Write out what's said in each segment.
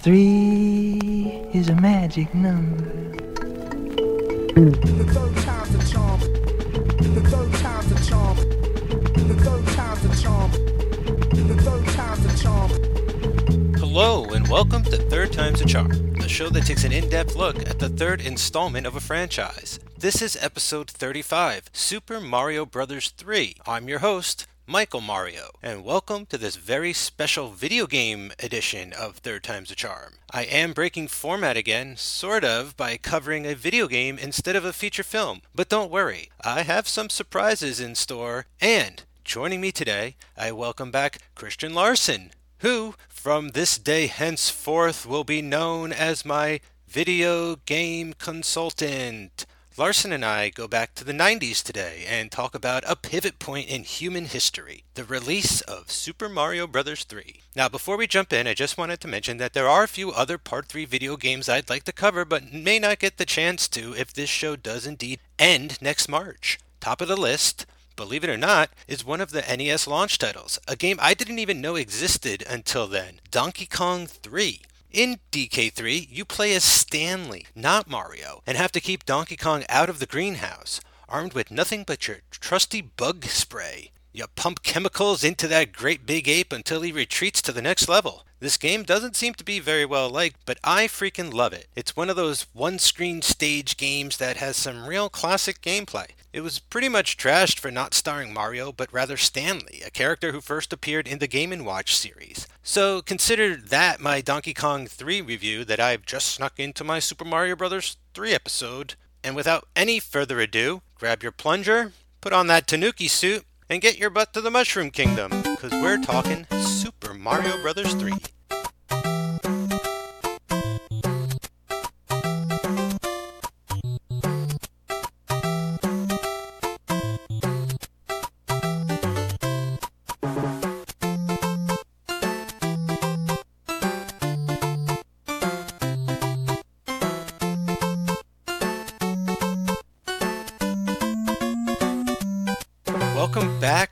Three is a magic number. The third time's a charm. The third time's a charm. The third time's a charm. The third time's a charm. Hello, and welcome to Third Time's a Charm, the show that takes an in depth look at the third installment of a franchise. This is episode 35 Super Mario Bros. 3. I'm your host, Michael Mario, and welcome to this very special video game edition of Third Time's a Charm. I am breaking format again, sort of, by covering a video game instead of a feature film, but don't worry, I have some surprises in store, and joining me today, I welcome back Christian Larson, who, from this day henceforth, will be known as my video game consultant. Larson and I go back to the 90s today and talk about a pivot point in human history the release of Super Mario Bros. 3. Now, before we jump in, I just wanted to mention that there are a few other Part 3 video games I'd like to cover, but may not get the chance to if this show does indeed end next March. Top of the list, believe it or not, is one of the NES launch titles, a game I didn't even know existed until then Donkey Kong 3. In DK3, you play as Stanley, not Mario, and have to keep Donkey Kong out of the greenhouse, armed with nothing but your trusty bug spray. You pump chemicals into that great big ape until he retreats to the next level. This game doesn't seem to be very well liked, but I freaking love it. It's one of those one screen stage games that has some real classic gameplay. It was pretty much trashed for not starring Mario, but rather Stanley, a character who first appeared in the Game & Watch series. So consider that my Donkey Kong 3 review that I've just snuck into my Super Mario Bros. 3 episode. And without any further ado, grab your plunger, put on that Tanuki suit, and get your butt to the Mushroom Kingdom, because we're talking Super Mario Bros. 3.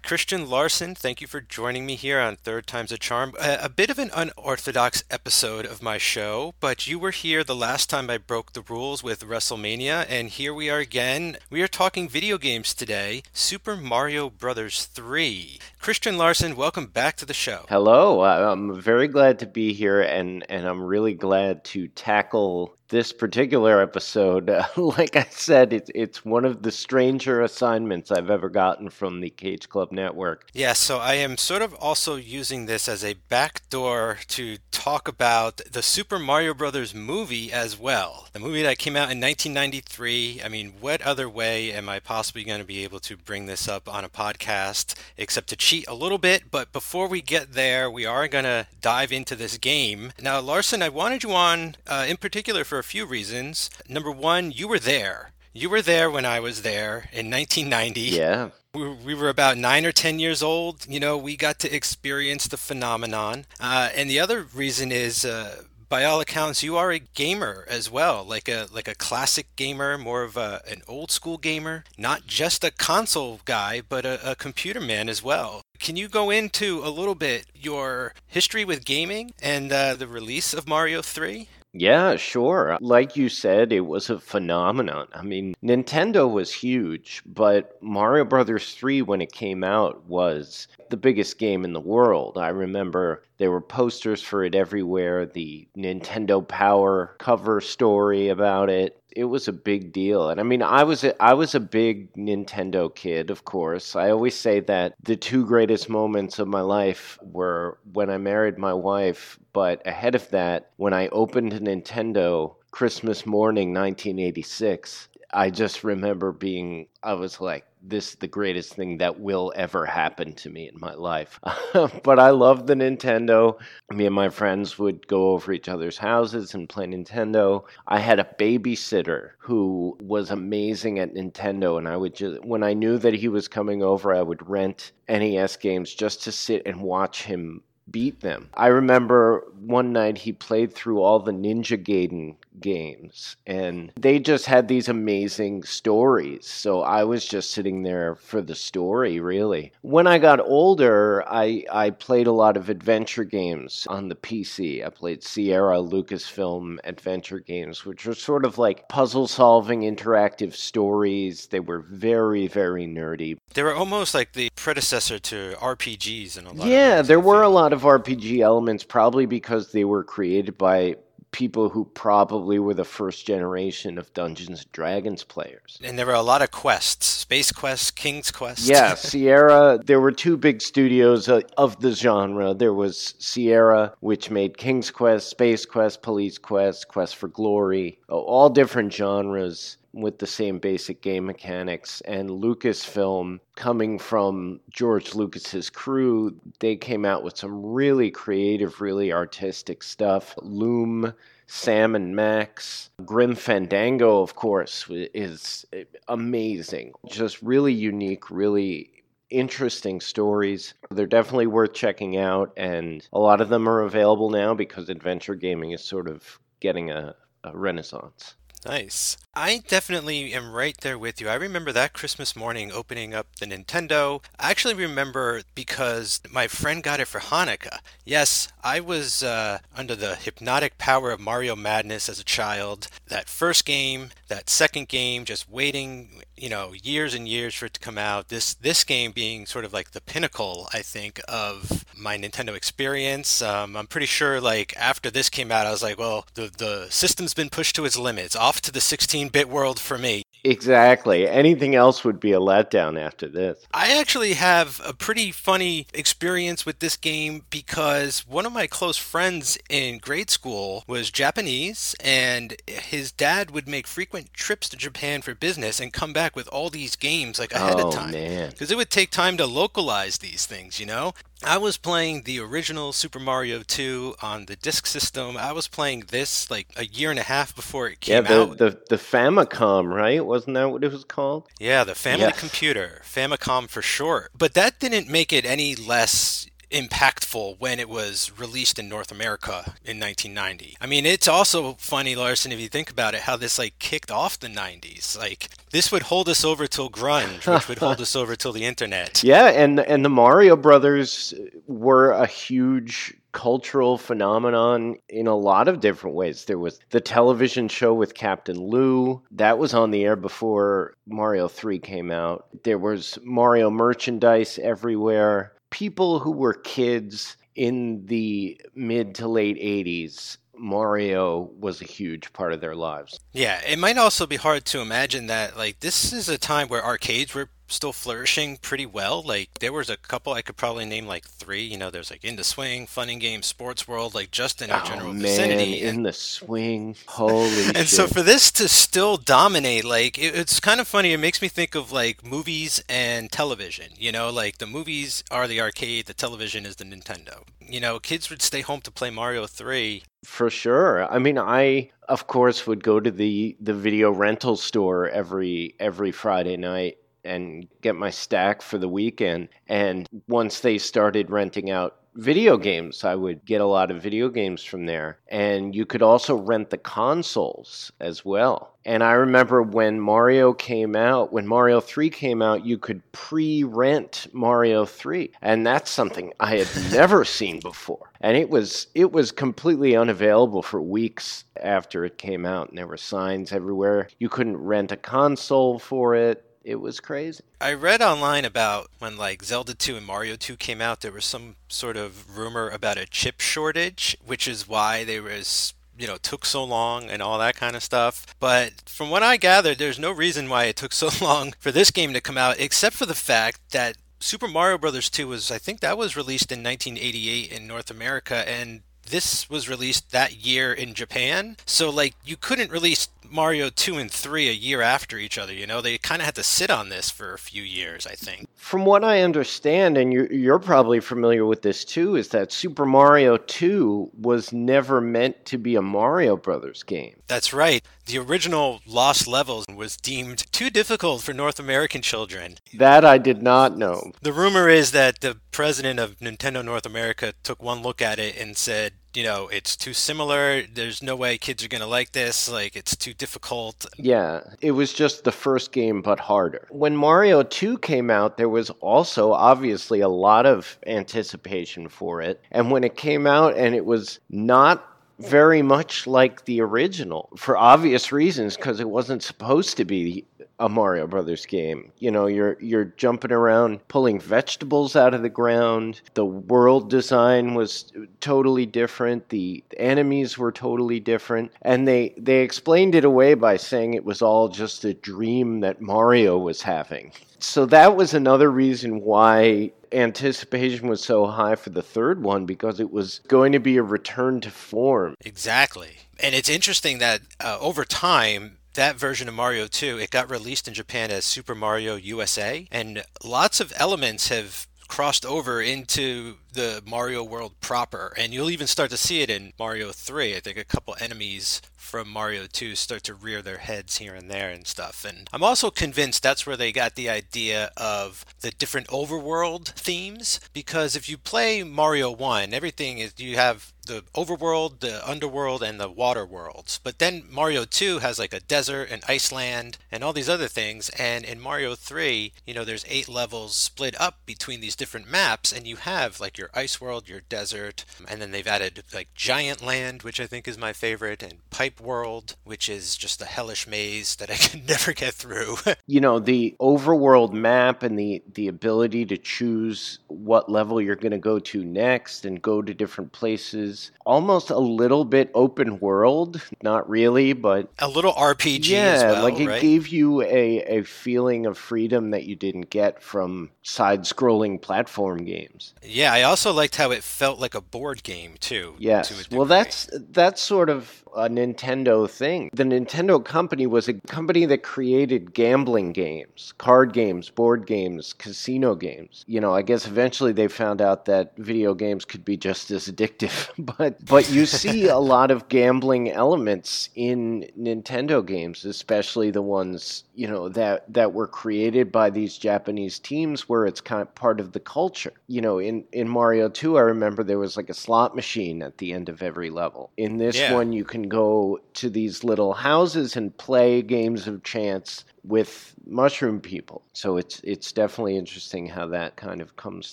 Christian Larson. Thank you for joining me here on Third Time's a Charm. A, a, bit of an unorthodox episode of my show, but you were here the last time I broke the rules with WrestleMania, and here we are again. We are talking video games today Super Mario Brothers 3. Christian Larson, welcome back to the show. Hello. I'm very glad to be here, and, and I'm really glad to tackle this particular episode, uh, like I said, it's it's one of the stranger assignments I've ever gotten from the Cage Club Network. Yeah, so I am sort of also using this as a backdoor to talk about the Super Mario Brothers movie as well. The movie that came out in 1993. I mean, what other way am I possibly going to be able to bring this up on a podcast except to cheat a little bit? But before we get there, we are going to dive into this game. Now, Larson, I wanted you on uh, in particular for for a few reasons. Number one, you were there. You were there when I was there in 1990. Yeah. We, we were about nine or 10 years old. You know, we got to experience the phenomenon. Uh, and the other reason is, uh, by all accounts, you are a gamer as well, like a like a classic gamer, more of a, an old school gamer, not just a console guy, but a, a computer man as well. Can you go into a little bit your history with gaming and uh, the release of Mario 3? Yeah, sure. Like you said, it was a phenomenon. I mean, Nintendo was huge, but Mario Brothers 3 when it came out was the biggest game in the world. I remember there were posters for it everywhere, the Nintendo Power cover story about it. It was a big deal. And I mean, I was a, I was a big Nintendo kid, of course. I always say that the two greatest moments of my life were when I married my wife, but ahead of that, when I opened a Nintendo Christmas morning 1986. I just remember being, I was like, this the greatest thing that will ever happen to me in my life. but I love the Nintendo. Me and my friends would go over each other's houses and play Nintendo. I had a babysitter who was amazing at Nintendo, and I would just, when I knew that he was coming over, I would rent NES games just to sit and watch him beat them. I remember one night he played through all the Ninja Gaiden games and they just had these amazing stories. So I was just sitting there for the story really. When I got older, I I played a lot of adventure games on the PC. I played Sierra Lucasfilm adventure games which were sort of like puzzle solving interactive stories. They were very very nerdy. They were almost like the predecessor to RPGs in a lot Yeah, there were a lot of RPG elements probably because they were created by people who probably were the first generation of Dungeons and Dragons players. And there were a lot of quests Space Quest, King's Quest. Yeah, Sierra, there were two big studios uh, of the genre. There was Sierra, which made King's Quest, Space Quest, Police Quest, Quest for Glory, uh, all different genres with the same basic game mechanics. And Lucasfilm, coming from George Lucas's crew, they came out with some really creative, really artistic stuff. Loom, Sam and Max. Grim Fandango, of course, is uh, amazing. Just really unique, really interesting stories. They're definitely worth checking out, and a lot of them are available now because adventure gaming is sort of getting a, a renaissance. Nice. I definitely am right there with you. I remember that Christmas morning opening up the Nintendo. I actually remember because my friend got it for Hanukkah. Yes, I was uh, under the hypnotic power of Mario Madness as a child. That first game, that second game, just waiting, you know, years and years for it to come out. This this game being sort of like the pinnacle, I think, of my Nintendo experience. Um, I'm pretty sure, like after this came out, I was like, well, the the system's been pushed to its limits. Off to the 16-bit world for me. Exactly. Anything else would be a letdown after this. I actually have a pretty funny experience with this game because one of my close friends in grade school was Japanese, and his dad would make frequent trips to Japan for business and come back with all these games like ahead oh, of time. man. Because it would take time to localize these things, you know? I was playing the original Super Mario 2 on the disk system. I was playing this like a year and a half before it Yeah, came the, out. the, the Famicom, right? Wasn't that what it was called? Yeah, the Family Yes. Computer, Famicom for short. But that didn't make it any less impactful when it was released in North America in 1990. I mean, it's also funny, Larson, if you think about it, how this like kicked off the 90s. Like this would hold us over till grunge, which would hold us over till the internet. Yeah, and and the Mario Brothers were a huge cultural phenomenon in a lot of different ways. There was the television show with Captain Lou that was on the air before Mario 3 came out. There was Mario merchandise everywhere. People who were kids in the mid to late 80s, Mario was a huge part of their lives. Yeah, it might also be hard to imagine that like this is a time where arcades were still flourishing pretty well. Like there was a couple I could probably name like three. You know, there's like In the Swing, Fun and Games, Sports World, like just in our Oh general man, vicinity. in the swing. Holy and shit. so for this to still dominate like it, it's kind of funny it makes me think of like movies and television you know like the movies are the arcade the television is the nintendo you know kids would stay home to play mario 3 For sure. I mean, I of course would go to the the video rental store every every Friday night and get my stack for the weekend. And once they started renting out video games, I would get a lot of video games from there. And you could also rent the consoles as well. And I remember when Mario came out, when Mario 3 came out, you could pre rent Mario 3. And that's something I had never seen before. And it was it was completely unavailable for weeks after it came out. And there were signs everywhere. You couldn't rent a console for it. It was crazy. i read online about when like zelda 2 and mario 2 came out there was some sort of rumor about a chip shortage which is why they was you know took so long and all that kind of stuff but from what i gathered there's no reason why it took so long for this game to come out except for the fact that super mario brothers 2 was i think that was released in 1988 in north america and this was released that year in Japan. So like you couldn't release Mario 2 and 3 a year after each other, you know? They kind of had to sit on this for a few years, I think. From what I understand, and you're, you're probably familiar with this too, is that Super Mario 2 was never meant to be a Mario Brothers game. That's right. The original Lost Levels was deemed too difficult for North American children. That I did not know. The rumor is that the president of Nintendo North America took one look at it and said, you know, it's too similar. There's no way kids are going to like this. Like, it's too difficult. Yeah, it was just the first game, but harder. When Mario 2 came out, there was also obviously a lot of anticipation for it. And when it came out and it was not very much like the original for obvious reasons because it wasn't supposed to be a Mario Brothers game. You know, you're you're jumping around pulling vegetables out of the ground. The world design was totally different. The enemies were totally different. And they they explained it away by saying it was all just a dream that Mario was having. So that was another reason why anticipation was so high for the third one because it was going to be a return to form. Exactly. And it's interesting that uh, over time, that version of Mario 2, it got released in Japan as Super Mario USA, and lots of elements have crossed over into the Mario world proper. And you'll even start to see it in Mario 3. I think a couple enemies from Mario 2 start to rear their heads here and there and stuff. And I'm also convinced that's where they got the idea of the different overworld themes because if you play Mario 1, everything is you have the overworld, the underworld, and the water worlds. But then Mario 2 has like a desert and Iceland and all these other things. And in Mario 3, you know, there's eight levels split up between these different maps, and you have like your ice world, your desert, and then they've added like Giant Land, which I think is my favorite, and Pipe World, which is just a hellish maze that I can never get through. you know, the overworld map and the the ability to choose what level you're going to go to next and go to different places almost a little bit open world, not really, but a little RPG yeah, as well, like it right? gave you a, a feeling of freedom that you didn't get from side-scrolling platform games. Yeah, I also liked how it felt like a board game too. to Yes. Well, that's that's sort of a Nintendo thing. The Nintendo company was a company that created gambling games, card games, board games, casino games. You know, I guess eventually they found out that video games could be just as addictive, but but you see a lot of gambling elements in Nintendo games, especially the ones, you know, that that were created by these Japanese teams where it's kind of part of the culture. You know, in in Mario 2 I remember there was like a slot machine at the end of every level. In this Yeah. one you can go to these little houses and play games of chance with mushroom people. So it's it's definitely interesting how that kind of comes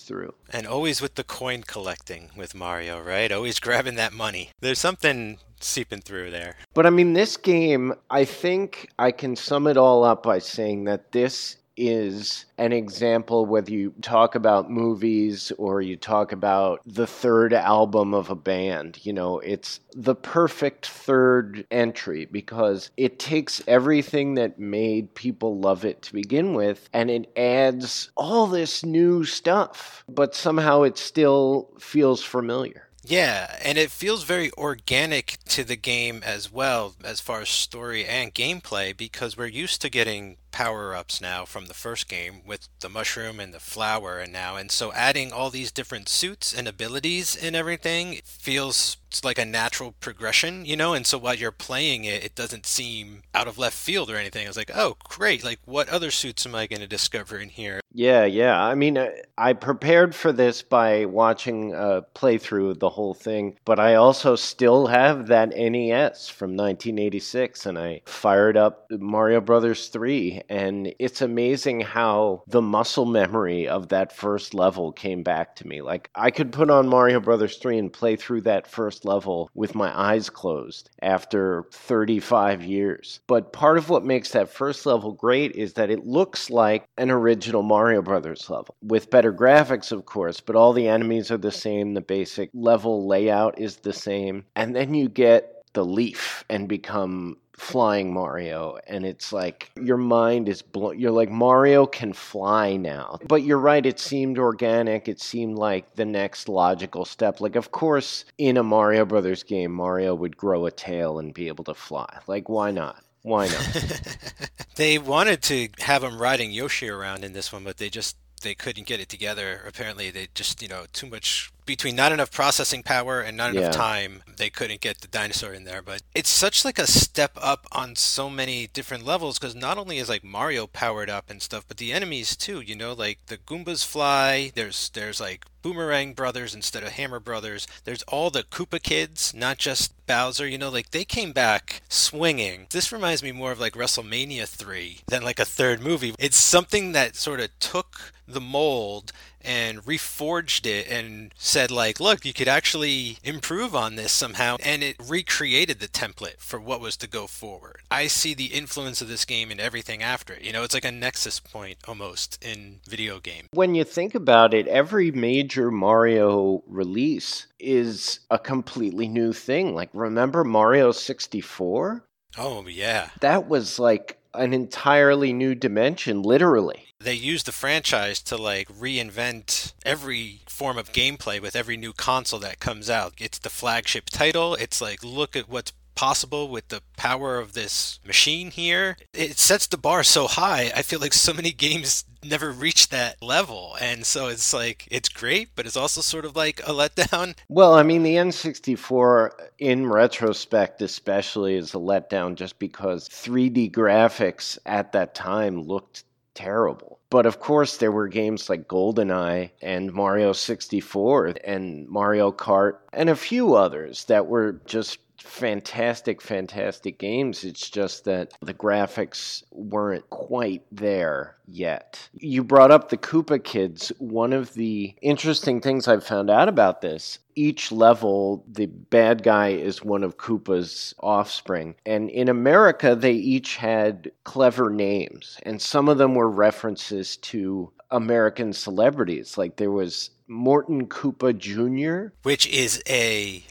through. And always with the coin collecting with Mario, right? Always grabbing that money. There's something seeping through there. But I mean this game, I think I can sum it all up by saying that this is an example whether you talk about movies or you talk about the third album of a band you know it's the perfect third entry because it takes everything that made people love it to begin with and it adds all this new stuff but somehow it still feels familiar. Yeah, and it feels very organic to the game as well, as far as story and gameplay, because we're used to getting power ups now from the first game with the mushroom and the flower, and now, and so adding all these different suits and abilities and everything feels like a natural progression, you know. And so while you're playing it, it doesn't seem out of left field or anything. It's like, oh, great! Like, what other suits am I going to discover in here? Yeah, yeah. I mean, uh, I prepared for this by watching a playthrough of the whole thing, but I also still have that NES from 1986, and I fired up Mario Brothers 3, and it's amazing how the muscle memory of that first level came back to me. Like, I could put on Mario Brothers 3 and play through that first level with my eyes closed after 35 years. But part of what makes that first level great is that it looks like an original Mario Brothers level with better graphics, of course, but all the enemies are the same. The basic level layout is the same. And then you get the leaf and become flying Mario and it's like your mind is blown you're like Mario can fly now. But you're right it seemed organic it seemed like the next logical step. Like of course in a Mario Brothers game Mario would grow a tail and be able to fly. Like why not? Why not? They wanted to have him riding Yoshi around in this one, but they just they couldn't get it together. Apparently, they just you know too much between not enough processing power and not enough Yeah. time, they couldn't get the dinosaur in there. But it's such like a step up on so many different levels because not only is like Mario powered up and stuff, but the enemies too. You know, like the Goombas fly. There's there's like Boomerang Brothers instead of Hammer Brothers. There's all the Koopa kids, not just Bowser. You know, like they came back swinging. This reminds me more of like WrestleMania 3 than like a third movie. It's something that sort of took the mold and reforged it and said like look you could actually improve on this somehow and it recreated the template for what was to go forward i see the influence of this game in everything after it you know it's like a nexus point almost in video game When you think about it, every major Mario release is a completely new thing. Like, remember Mario 64? oh yeah That was like an entirely new dimension, literally. They used the franchise to like reinvent every form of gameplay with every new console that comes out. It's the flagship title. It's like look at what's possible with the power of this machine here. It sets the bar so high. I feel like so many games never reach that level. And so it's like it's great, but it's also sort of like a letdown. Well, I mean, the N64, in retrospect, especially, is a letdown just because 3D graphics at that time looked terrible. But of course, there were games like GoldenEye and Mario 64 and Mario Kart and a few others that were just fantastic, fantastic games. It's just that the graphics weren't quite there yet. You brought up the Koopa Kids. One of the interesting things I've found out about this each level, the bad guy is one of Koopa's offspring. And in America, they each had clever names. And some of them were references to American celebrities. Like there was Morton Koopa Jr. Which is a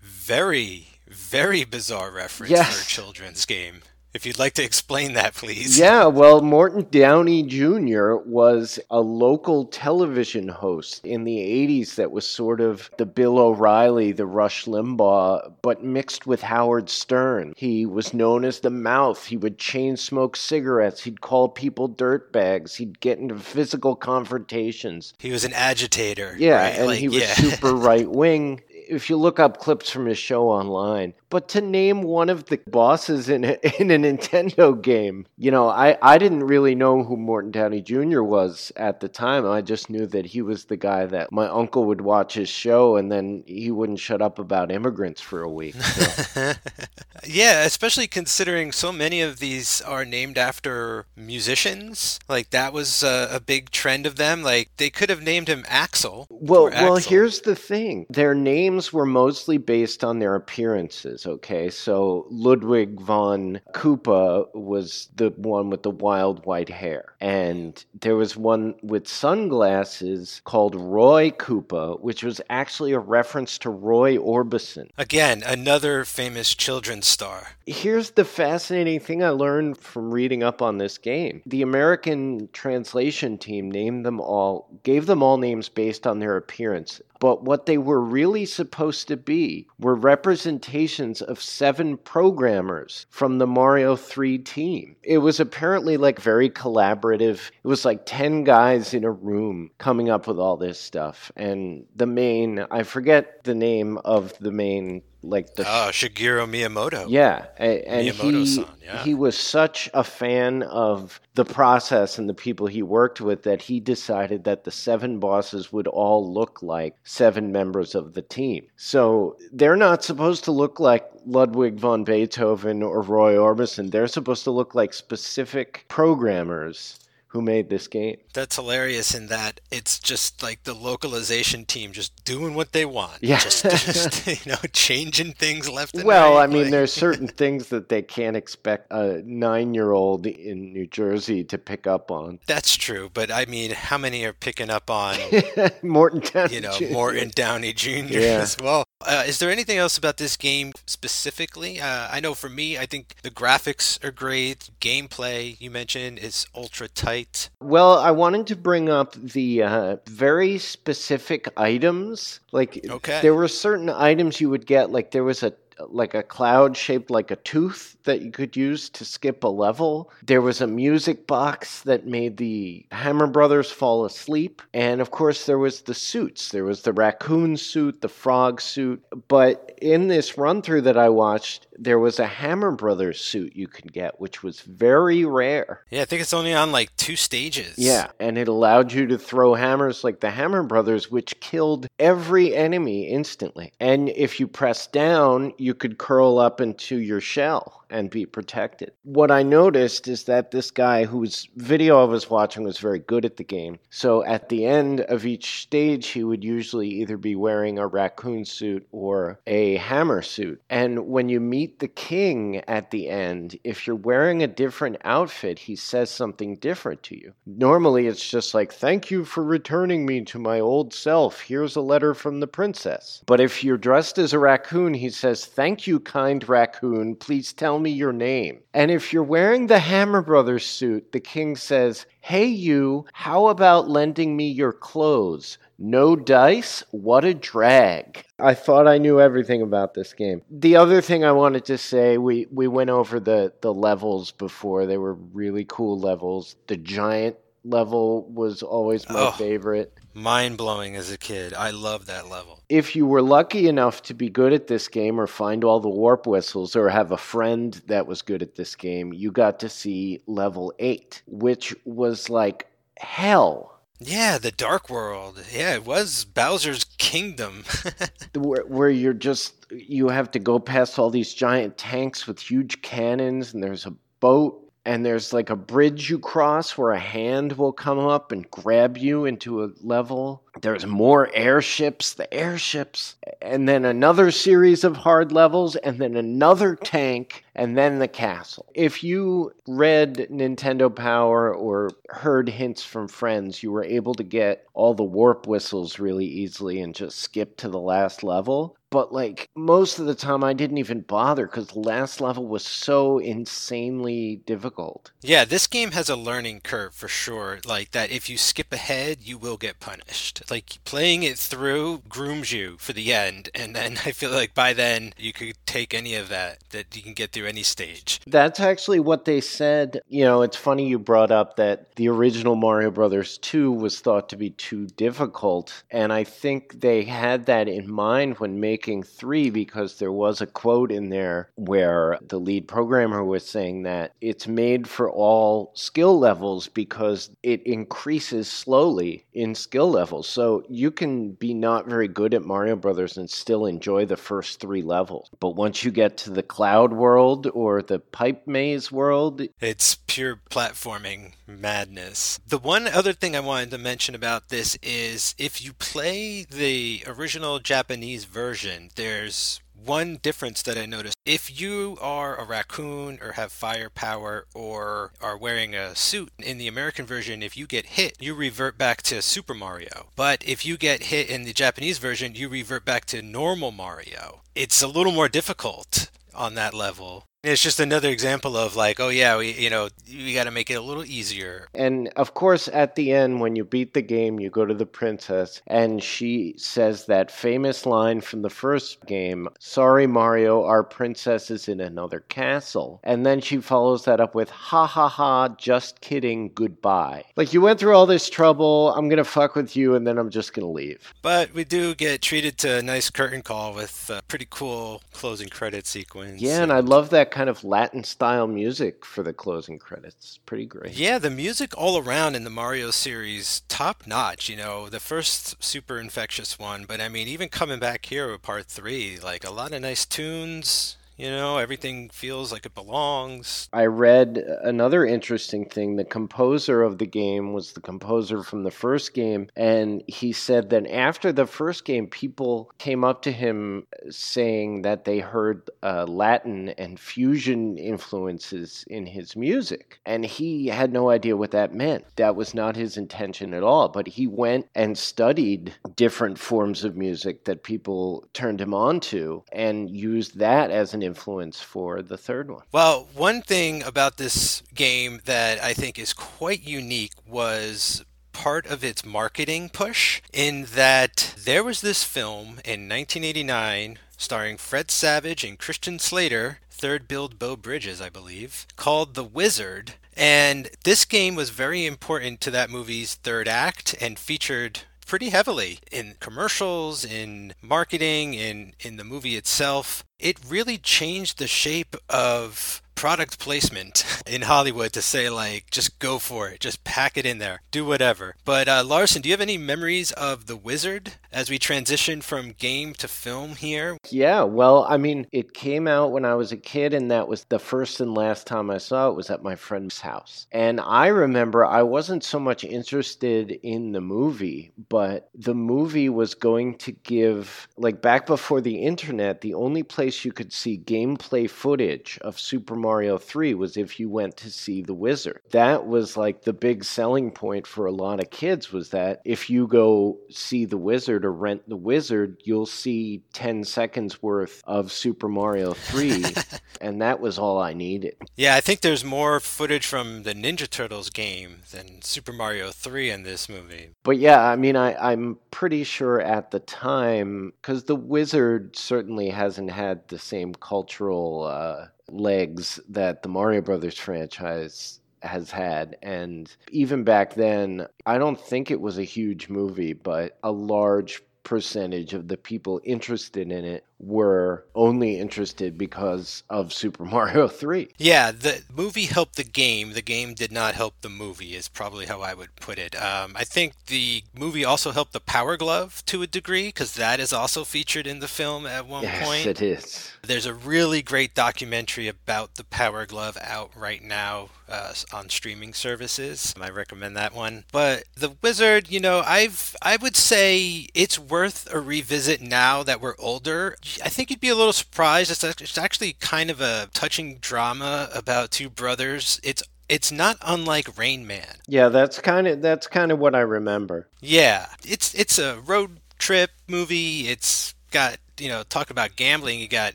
very, very bizarre reference Yes. for a children's game. If you'd like to explain that, please. Yeah, well, Morton Downey Jr. was a local television host in the 80s that was sort of the Bill O'Reilly, the Rush Limbaugh, but mixed with Howard Stern. He was known as the mouth. He would chain smoke cigarettes. He'd call people dirtbags. He'd get into physical confrontations. He was an agitator. Yeah, right? and Like, he was yeah. super right wing. If you look up clips from his show online, but to name one of the bosses in a, in a Nintendo game, you know, I, I didn't really know who Morton Downey Jr. was at the time. I just knew that he was the guy that my uncle would watch his show and then he wouldn't shut up about immigrants for a week. So. yeah, especially considering so many of these are named after musicians. Like that was a, a big trend of them. Like they could have named him Axel. Well, well, Axel. here's the thing. Their names were mostly based on their appearances, okay? So Ludwig von Koopa was the one with the wild white hair. And there was one with sunglasses called Roy Koopa, which was actually a reference to Roy Orbison. Again, another famous children's star. Here's the fascinating thing I learned from reading up on this game. The American translation team named them all, gave them all names based on their appearance. But what they were really supposed to be were representations of seven programmers from the Mario 3 team. It was apparently like very collaborative. It was like 10 guys in a room coming up with all this stuff. And the main, I forget the name of the main, like the Oh, Shigeru Miyamoto. yeah, and he yeah. he was such a fan of the process and the people he worked with that he decided that the seven bosses would all look like seven members of the team. So they're not supposed to look like Ludwig von Beethoven or Roy Orbison. They're supposed to look like specific programmers who made this game. That's hilarious in that it's just like the localization team just doing what they want. Yeah. Just, just you know, changing things left and right. Well, right. I mean, like- there's certain things that they can't expect a nine year old in New Jersey to pick up on. That's true, but I mean, how many are picking up on, Morton Downey you know, Jr. Morton Downey Jr. Yeah. as well? Uh, is there anything else about this game specifically? Uh, I know for me, I think the graphics are great. Gameplay, you mentioned, is ultra tight. Well, I wanted to bring up the uh, very specific items. Like, Okay. there were certain items you would get. Like, there was a, like a cloud shaped like a tooth that you could use to skip a level. There was a music box that made the Hammer Brothers fall asleep. And of course, there was the suits. There was the raccoon suit, the frog suit. But in this run through that I watched, there was a Hammer Brothers suit you could get, which was very rare. Yeah, I think it's only on like two stages. Yeah, and it allowed you to throw hammers like the Hammer Brothers, which killed every enemy instantly. And if you pressed down, you could curl up into your shell and be protected. What I noticed is that this guy whose video I was watching was very good at the game. So at the end of each stage, he would usually either be wearing a raccoon suit or a hammer suit. And when you meet the king at the end, if you're wearing a different outfit, he says something different to you. Normally, it's just like, Thank you for returning me to my old self. Here's a letter from the princess. But if you're dressed as a raccoon, he says, Thank you, kind raccoon. Please tell me your name. And if you're wearing the Hammer Brothers suit, the king says, Hey, you, how about lending me your clothes? No dice? What a drag. I thought I knew everything about this game. The other thing I wanted to say, we, we went over the, the levels before. They were really cool levels. The giant level was always my Oh. favorite. Mind blowing as a kid. I love that level. If you were lucky enough to be good at this game or find all the warp whistles or have a friend that was good at this game, you got to see level 8, which was like hell. Yeah, the Dark World. Yeah, it was Bowser's Kingdom. where, where you're just you have to go past all these giant tanks with huge cannons and there's a boat and there's like a bridge you cross where a hand will come up and grab you into a level. There's more airships the airships and then another series of hard levels and then another tank and then the castle. If you read nintendo power or heard hints from friends you were able to get all the warp whistles really easily and just skip to the last level but like most of the time i didn't even bother because the last level was so insanely difficult yeah, this game has a learning curve for sure. Like that if you skip ahead, you will get punished. Like playing it through grooms you for the end, and then I feel like by then you could take any of that that you can get through any stage. that's actually what they said you know it's funny you brought up that the original mario brothers 2 was thought to be too difficult and i think they had that in mind when making 3 because there was a quote in there where the lead programmer was saying that it's made for all skill levels because it increases slowly in skill levels so you can be not very good at mario brothers and still enjoy the first three levels but once you get to the cloud world or the pipe maze world It's pure platforming madness. The one other thing I wanted to mention about this is if you play the original Japanese version, there's one difference that I noticed. If you are a raccoon or have firepower or are wearing a suit in the American version, if you get hit, you revert back to Super Mario. But if you get hit in the Japanese version, you revert back to normal Mario. It's a little more difficult on that level. It's just another example of like, oh yeah, we you know we got to make it a little easier. And of course, at the end, when you beat the game, you go to the princess, and she says that famous line from the first game Sorry, Mario, our princess is in another castle. And then she follows that up with, Ha ha ha, just kidding, goodbye. Like, you went through all this trouble, I'm gonna fuck with you, and then I'm just gonna leave. But we do get treated to a nice curtain call with a pretty cool closing credit sequence. Yeah, and I love that kind of Latin style music for the closing credits. Pretty great. Yeah, the music all around in the Mario series, top notch. You know, the first super infectious one, but I mean, even coming back here with part three, like a lot of nice tunes. You know, everything feels like it belongs. I read another interesting thing. The composer of the game was the composer from the first game, and he said that after the first game, people came up to him saying that they heard uh, Latin and fusion influences in his music, and he had no idea what that meant. That was not his intention at all, but he went and studied different forms of music that people turned him on to and used that as an influence for the third one. Well, one thing about this game that I think is quite unique was part of its marketing push in that there was this film in 1989 starring Fred Savage and Christian Slater, third build Beau Bridges, I believe, called The Wizard. And this game was very important to that movie's third act and featured pretty heavily in commercials, in marketing, in in the movie itself. It really changed the shape of product placement in Hollywood to say like just go for it, just pack it in there, do whatever. But uh, Larson, do you have any memories of The Wizard as we transition from game to film here? Yeah, well, I mean, it came out when I was a kid, and that was the first and last time I saw it was at my friend's house. And I remember I wasn't so much interested in the movie, but the movie was going to give, like back before the internet, the only place you could see gameplay footage of Super Mario 3 was if you went to see The Wizard. That was like the big selling point for a lot of kids was that if you go see The Wizard or rent The Wizard, you'll see 10 seconds worth of Super Mario 3 and that was all I needed. Yeah, I think there's more footage from the Ninja Turtles game than Super Mario 3 in this movie. But yeah, I mean, I, I'm pretty sure at the time, because The Wizard certainly hasn't had the same cultural uh, legs that the Mario Brothers franchise has had. And even back then, I don't think it was a huge movie, but a large percentage of the people interested in it were only interested because of Super Mario 3. Yeah, the movie helped the game. The game did not help the movie, is probably how I would put it. Um, I think the movie also helped the Power Glove to a degree because that is also featured in the film at one yes, point. Yes, it is. There's a really great documentary about the Power Glove out right now uh, on streaming services. I recommend that one. But the Wizard, you know, I've I would say it's worth a revisit now that we're older. I think you'd be a little surprised. It's, it's actually kind of a touching drama about two brothers. It's it's not unlike Rain Man. Yeah, that's kind of that's kind of what I remember. Yeah, it's it's a road trip movie. It's got you know talk about gambling. You got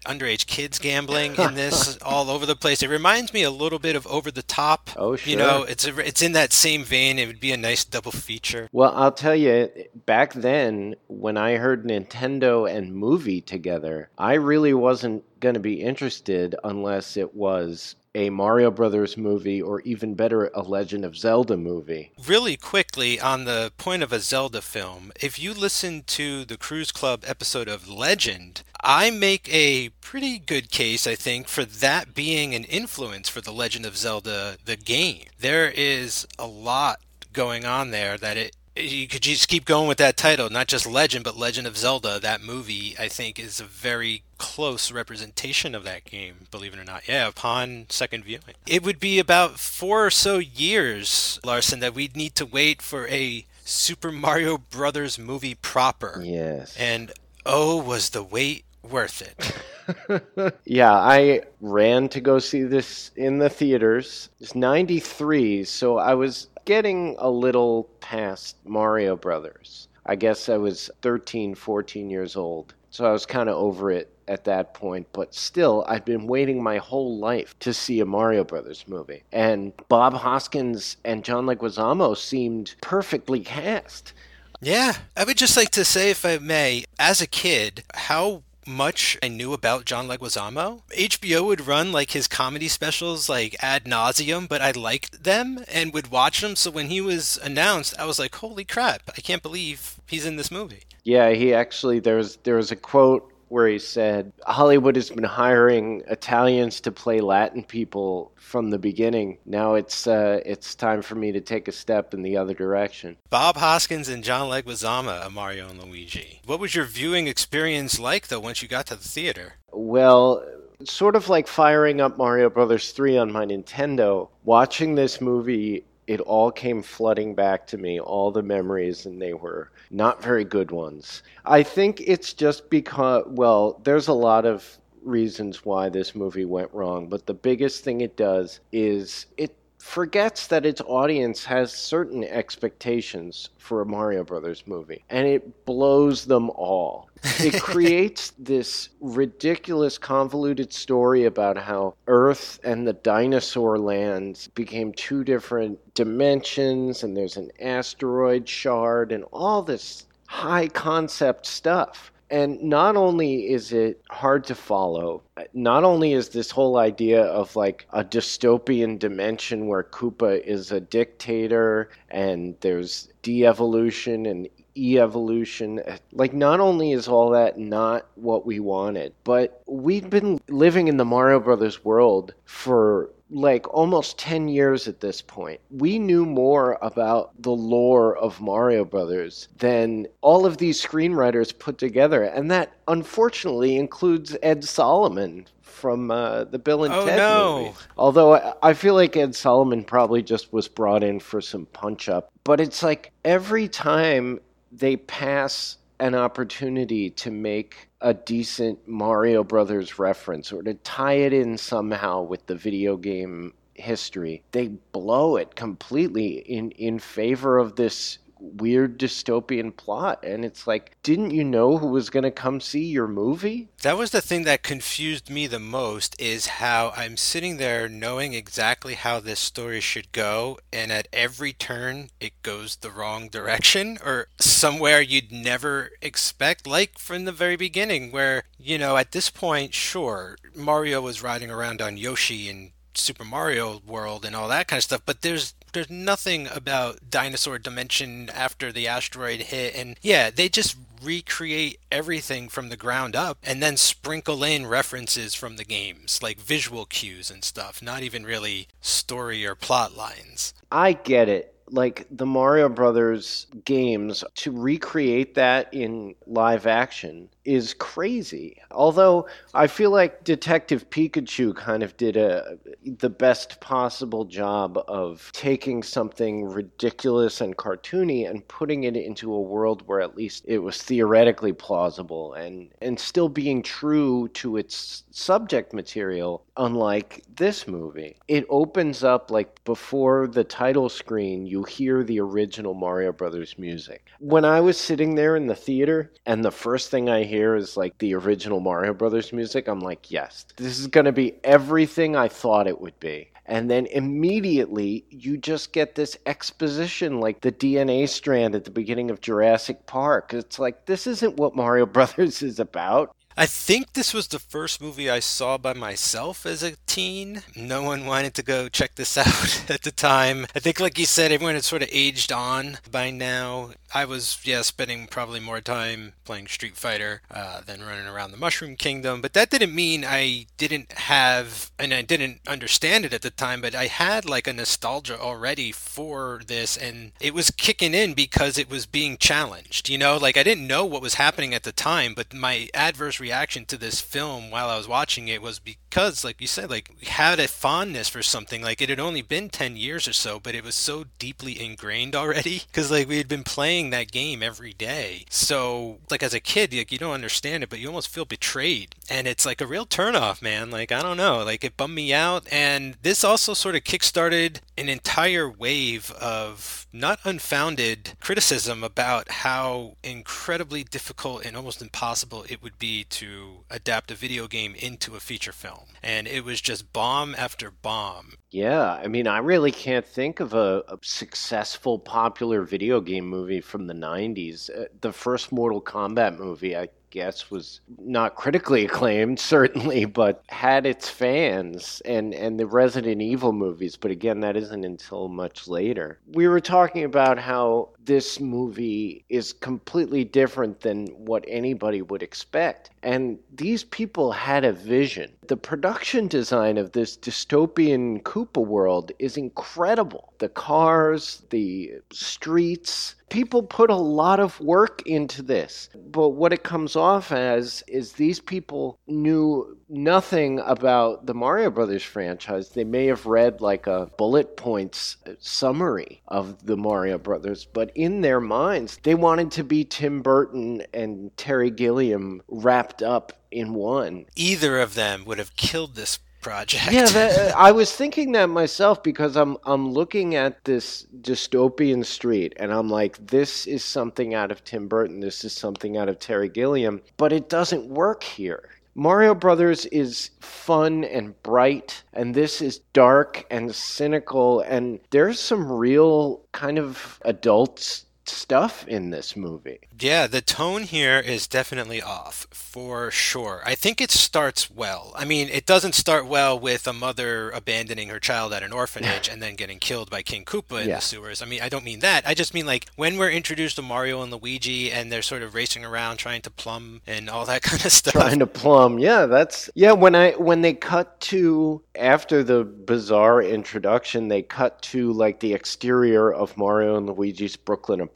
underage kids gambling in this all over the place. It reminds me a little bit of Over the Top. Oh, sure. You know, it's a, it's in that same vein. It would be a nice double feature. Well, I'll tell you, back then when I heard Nintendo and movie together, I really wasn't going to be interested unless it was a Mario Brothers movie or even better a Legend of Zelda movie. Really quickly on the point of a Zelda film, if you listen to the Cruise Club episode of Legend, I make a pretty good case, I think, for that being an influence for The Legend of Zelda the game. There is a lot going on there that it you could just keep going with that title, not just Legend, but Legend of Zelda. That movie, I think, is a very close representation of that game, believe it or not. Yeah, upon second viewing. It would be about four or so years, Larson, that we'd need to wait for a Super Mario Brothers movie proper. Yes. And oh, was the wait worth it? yeah, I ran to go see this in the theaters. It's 93, so I was getting a little past Mario Brothers. I guess I was 13, 14 years old. So I was kind of over it at that point, but still, I've been waiting my whole life to see a Mario Brothers movie. And Bob Hoskins and John Leguizamo seemed perfectly cast. Yeah, I would just like to say, if I may, as a kid, how much I knew about John Leguizamo. HBO would run like his comedy specials like ad nauseum, but I liked them and would watch them. So when he was announced, I was like, "Holy crap! I can't believe he's in this movie." Yeah, he actually there was there was a quote where he said Hollywood has been hiring Italians to play Latin people from the beginning. Now it's uh, it's time for me to take a step in the other direction. Bob Hoskins and John Leguizamo, Mario and Luigi. What was your viewing experience like though once you got to the theater? Well, sort of like firing up Mario Brothers 3 on my Nintendo, watching this movie it all came flooding back to me, all the memories, and they were not very good ones. I think it's just because, well, there's a lot of reasons why this movie went wrong, but the biggest thing it does is it forgets that its audience has certain expectations for a Mario Brothers movie, and it blows them all. it creates this ridiculous, convoluted story about how Earth and the dinosaur lands became two different dimensions, and there's an asteroid shard, and all this high concept stuff. And not only is it hard to follow, not only is this whole idea of like a dystopian dimension where Koopa is a dictator and there's de evolution and e evolution, like, not only is all that not what we wanted, but we've been living in the Mario Brothers world for like almost 10 years at this point. We knew more about the lore of Mario Brothers than all of these screenwriters put together. And that unfortunately includes Ed Solomon from uh, the Bill and Oh, Ted no. movies. Although I- I feel like Ed Solomon probably just was brought in for some punch up. But it's like every time they pass an opportunity to make a decent Mario Brothers reference or to tie it in somehow with the video game history, they blow it completely in in favor of this weird dystopian plot and it's like didn't you know who was going to come see your movie? That was the thing that confused me the most is how I'm sitting there knowing exactly how this story should go and at every turn it goes the wrong direction or somewhere you'd never expect like from the very beginning where you know at this point sure Mario was riding around on Yoshi and Super Mario World and all that kind of stuff, but there's there's nothing about dinosaur dimension after the asteroid hit and yeah, they just recreate everything from the ground up and then sprinkle in references from the games, like visual cues and stuff, not even really story or plot lines. I get it. Like the Mario Brothers games, to recreate that in live action is crazy. Although I feel like Detective Pikachu kind of did a the best possible job of taking something ridiculous and cartoony and putting it into a world where at least it was theoretically plausible and and still being true to its subject material unlike this movie. It opens up like before the title screen you hear the original Mario Brothers music. When I was sitting there in the theater and the first thing I hear is like the original Mario Brothers music, I'm like, yes, this is going to be everything I thought it would be. And then immediately you just get this exposition like the DNA strand at the beginning of Jurassic Park. It's like, this isn't what Mario Brothers is about. I think this was the first movie I saw by myself as a teen. No one wanted to go check this out at the time. I think, like you said, everyone had sort of aged on by now. I was, yeah, spending probably more time playing Street Fighter uh, than running around the Mushroom Kingdom. But that didn't mean I didn't have, and I didn't understand it at the time, but I had like a nostalgia already for this, and it was kicking in because it was being challenged. You know, like I didn't know what was happening at the time, but my adverse reaction to this film while I was watching it was because, like you said, like we had a fondness for something. Like it had only been 10 years or so, but it was so deeply ingrained already because like we had been playing that game every day. So, like as a kid, like you don't understand it, but you almost feel betrayed. And it's like a real turnoff, man. Like I don't know, like it bummed me out. And this also sort of kickstarted an entire wave of not unfounded criticism about how incredibly difficult and almost impossible it would be to adapt a video game into a feature film. And it was just bomb after bomb. Yeah, I mean, I really can't think of a, a successful, popular video game movie from the 90s. Uh, the first Mortal Kombat movie, I guess, was not critically acclaimed, certainly, but had its fans, and, and the Resident Evil movies, but again, that isn't until much later. We were talking about how this movie is completely different than what anybody would expect. And these people had a vision. The production design of this dystopian Koopa world is incredible. The cars, the streets, people put a lot of work into this. But what it comes off as is these people knew nothing about the Mario Brothers franchise. They may have read like a bullet points summary of the Mario Brothers, but in their minds, they wanted to be Tim Burton and Terry Gilliam wrapped up in one. Either of them would have killed this project. Yeah, that, I was thinking that myself because I'm I'm looking at this dystopian street and I'm like, this is something out of Tim Burton. This is something out of Terry Gilliam, but it doesn't work here. Mario Brothers is fun and bright, and this is dark and cynical, and there's some real kind of adults stuff in this movie. Yeah, the tone here is definitely off for sure. I think it starts well. I mean, it doesn't start well with a mother abandoning her child at an orphanage and then getting killed by King Koopa in Yeah. the sewers. I mean, I don't mean that. I just mean like when we're introduced to Mario and Luigi and they're sort of racing around trying to plumb and all that kind of stuff. trying to plumb. Yeah, that's yeah. When I when they cut to after the bizarre introduction, they cut to like the exterior of Mario and Luigi's Brooklyn apartment,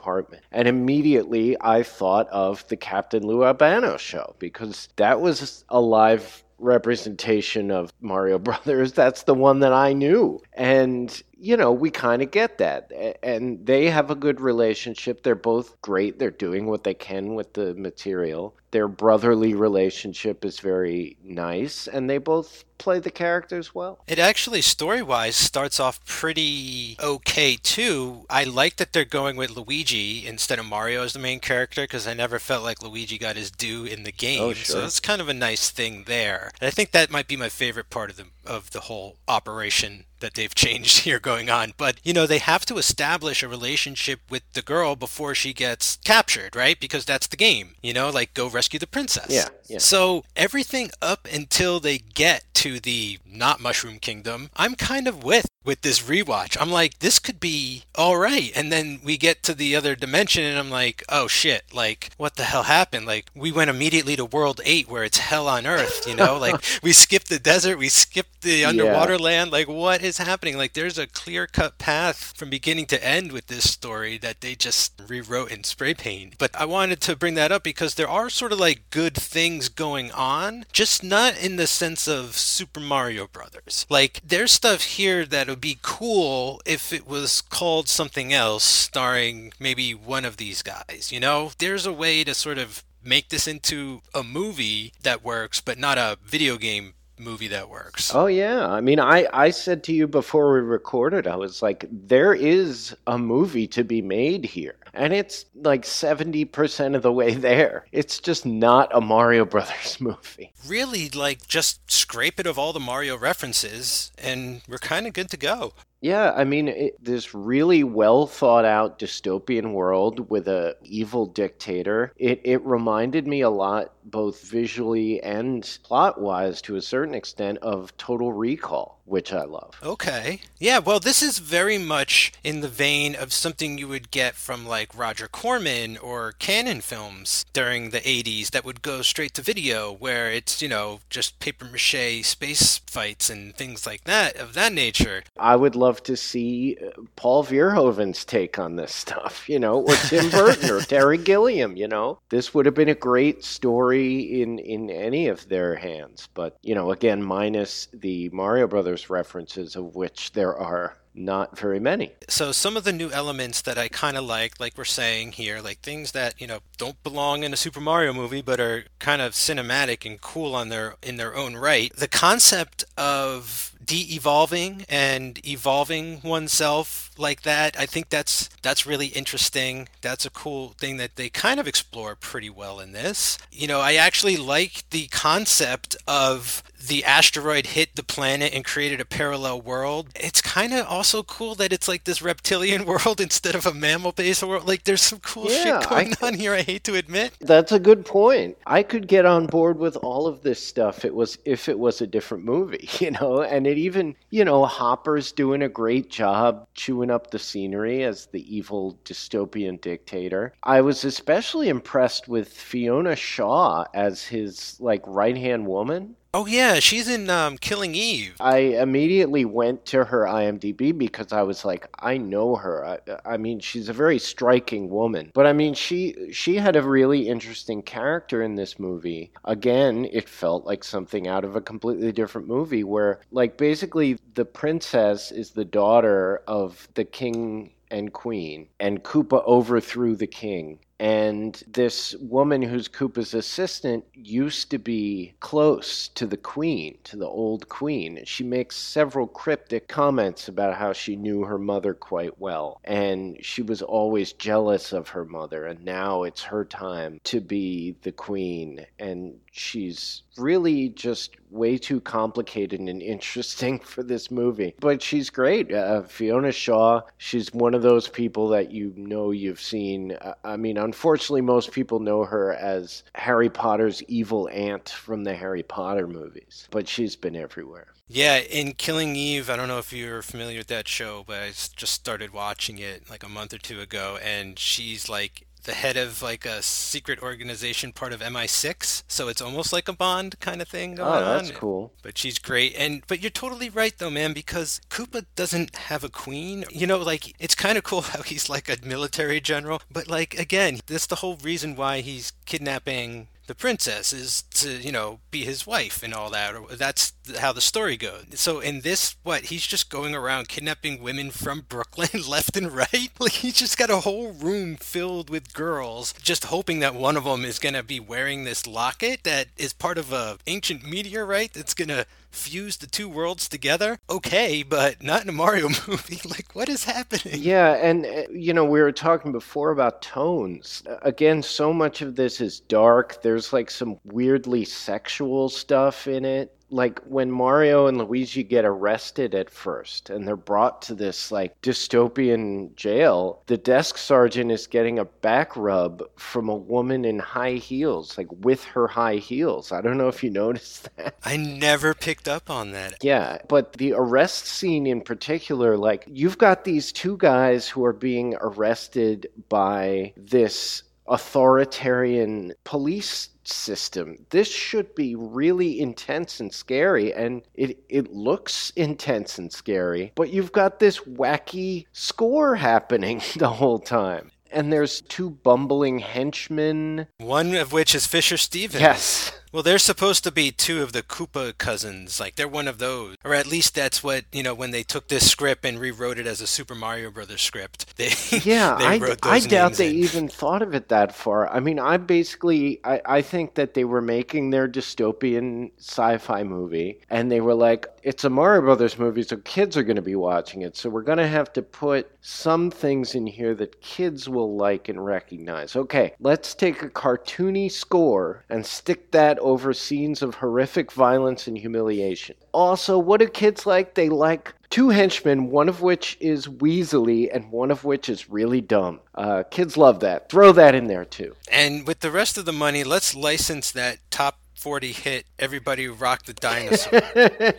and immediately I thought of the Captain Lou Albano show because that was a live representation of Mario Brothers. That's the one that I knew. And, you know, we kind of get that. And they have a good relationship. They're both great. They're doing what they can with the material. Their brotherly relationship is very nice, and they both play the characters well. It actually, story wise, starts off pretty okay too. I like that they're going with Luigi instead of Mario as the main character because I never felt like Luigi got his due in the oh, game. Oh, So sure. it's kind of a nice thing there. And I think that might be my favorite part of the of the whole operation that they've changed here going on. But you know, they have to establish a relationship with the girl before she gets captured, right? Because that's the game. You know, like go rescue the princess. Yeah, yeah. So everything up until they get to the not Mushroom Kingdom, I'm kind of with with this rewatch. I'm like, this could be all right, and then we get to the other dimension, and I'm like, oh shit, like what the hell happened? Like we went immediately to World Eight, where it's hell on earth. You know, like we skipped the desert, we skipped the underwater land. Like what is happening? Like there's a clear cut path from beginning to end with this story that they just rewrote in spray paint. But I wanted to bring that up because there are sort of like good things going on, just not in the sense of Super Mario Brothers. Like there's stuff here that would be cool if it was called something else, starring maybe one of these guys. You know, there's a way to sort of make this into a movie that works, but not a video game movie that works. Oh yeah, I mean, I I said to you before we recorded, I was like, there is a movie to be made here, and it's like seventy percent of the way there. It's just not a Mario Brothers movie. Really, like, just scrape it of all the Mario references, and we're kind of good to go. Yeah, I mean, it, this really well thought out dystopian world with a evil dictator. It it reminded me a lot, both visually and plot wise, to a certain extent, of Total Recall, which I love. Okay. Yeah, well, this is very much in the vein of something you would get from like Roger Corman or Cannon films during the 80s that would go straight to video, where it's, you know, just paper mache space fights and things like that of that nature. I would love to see uh, Paul Verhoeven's take on this stuff, you know, or Tim Burton or Terry Gilliam, you know. This would have been a great story in in any of their hands, but you know, again, minus the Mario Brothers references of which there are not very many. So some of the new elements that I kind of like, like we're saying here, like things that, you know, don't belong in a Super Mario movie but are kind of cinematic and cool on their in their own right. The concept of de-evolving and evolving oneself like that, I think that's that's really interesting. That's a cool thing that they kind of explore pretty well in this. You know, I actually like the concept of the asteroid hit the planet and created a parallel world. It's kind of also cool that it's like this reptilian world instead of a mammal based world. Like there's some cool Yeah, shit I- going on here, I hate to admit. That's a good point. I could get on board with all of this stuff it was if it was a different movie, you know, and it even, you know, Hopper's doing a great job chewing up the scenery as the evil dystopian dictator. I was especially impressed with Fiona Shaw as his like right-hand woman. Oh yeah, she's in um, Killing Eve. I immediately went to her IMDb because I was like, I know her. I, I mean, she's a very striking woman. But I mean, she she had a really interesting character in this movie. Again, it felt like something out of a completely different movie where like basically the princess is the daughter of the king and queen and Koopa overthrew the king. And this woman who's Koopa's assistant used to be close to the queen, to the old queen. She makes several cryptic comments about how she knew her mother quite well. And she was always jealous of her mother. And now it's her time to be the queen. And she's really just way too complicated and interesting for this movie. But she's great. Uh, Fiona Shaw, she's one of those people that you know you've seen. Uh, I mean, unfortunately, most people know her as Harry Potter's evil aunt from the Harry Potter movies, but she's been everywhere. Yeah, in Killing Eve, I don't know if you're familiar with that show, but I just started watching it like a month or two ago, and she's like the head of like a secret organization part of MI6, so it's almost like a Bond kind of thing oh, going on. Oh, that's on. cool. But she's great, and but you're totally right though, man, because Koopa doesn't have a queen. You know, like it's kind of cool how he's like a military general, but like again, that's the whole reason why he's kidnapping the princess is to you know be his wife and all that or that's how the story goes so in this what he's just going around kidnapping women from brooklyn left and right like he's just got a whole room filled with girls just hoping that one of them is to be wearing this locket that is part of a ancient meteorite that's to fuse the two worlds together okay but not in a mario movie like what is happening Yeah, and uh, you know, we were talking before about tones. Again, so much of this is dark. There's like some weirdly sexual stuff in it. Like when Mario and Luigi get arrested at first and they're brought to this like dystopian jail, the desk sergeant is getting a back rub from a woman in high heels, like with her high heels. I don't know if you noticed that. i never picked up on that Yeah, but the arrest scene in particular, like you've got these two guys who are being arrested by this authoritarian police system. This should be really intense and scary and it it looks intense and scary, but you've got this wacky score happening the whole time. And there's two bumbling henchmen. one of which is fisher stevens Yes. Well, they're supposed to be two of the Koopa cousins. Like they're one of those, or at least that's what you know when they took this script and rewrote it as a Super Mario Brothers script. They Yeah, they I, wrote I doubt they in. even thought of it that far. I mean, I basically I, I think that they were making their dystopian sci-fi movie and they were like, it's a Mario Brothers movie, so kids are gonna be watching it. So we're gonna have to put some things in here that kids will like and recognize. Okay, let's take a cartoony score and stick that over scenes of horrific violence and humiliation. Also, what do kids like? They like two henchmen, one of which is weaselly and one of which is really dumb. Uh, kids love that. Throw that in there too. And with the rest of the money, let's license that top 40 hit Everybody Rock the Dinosaur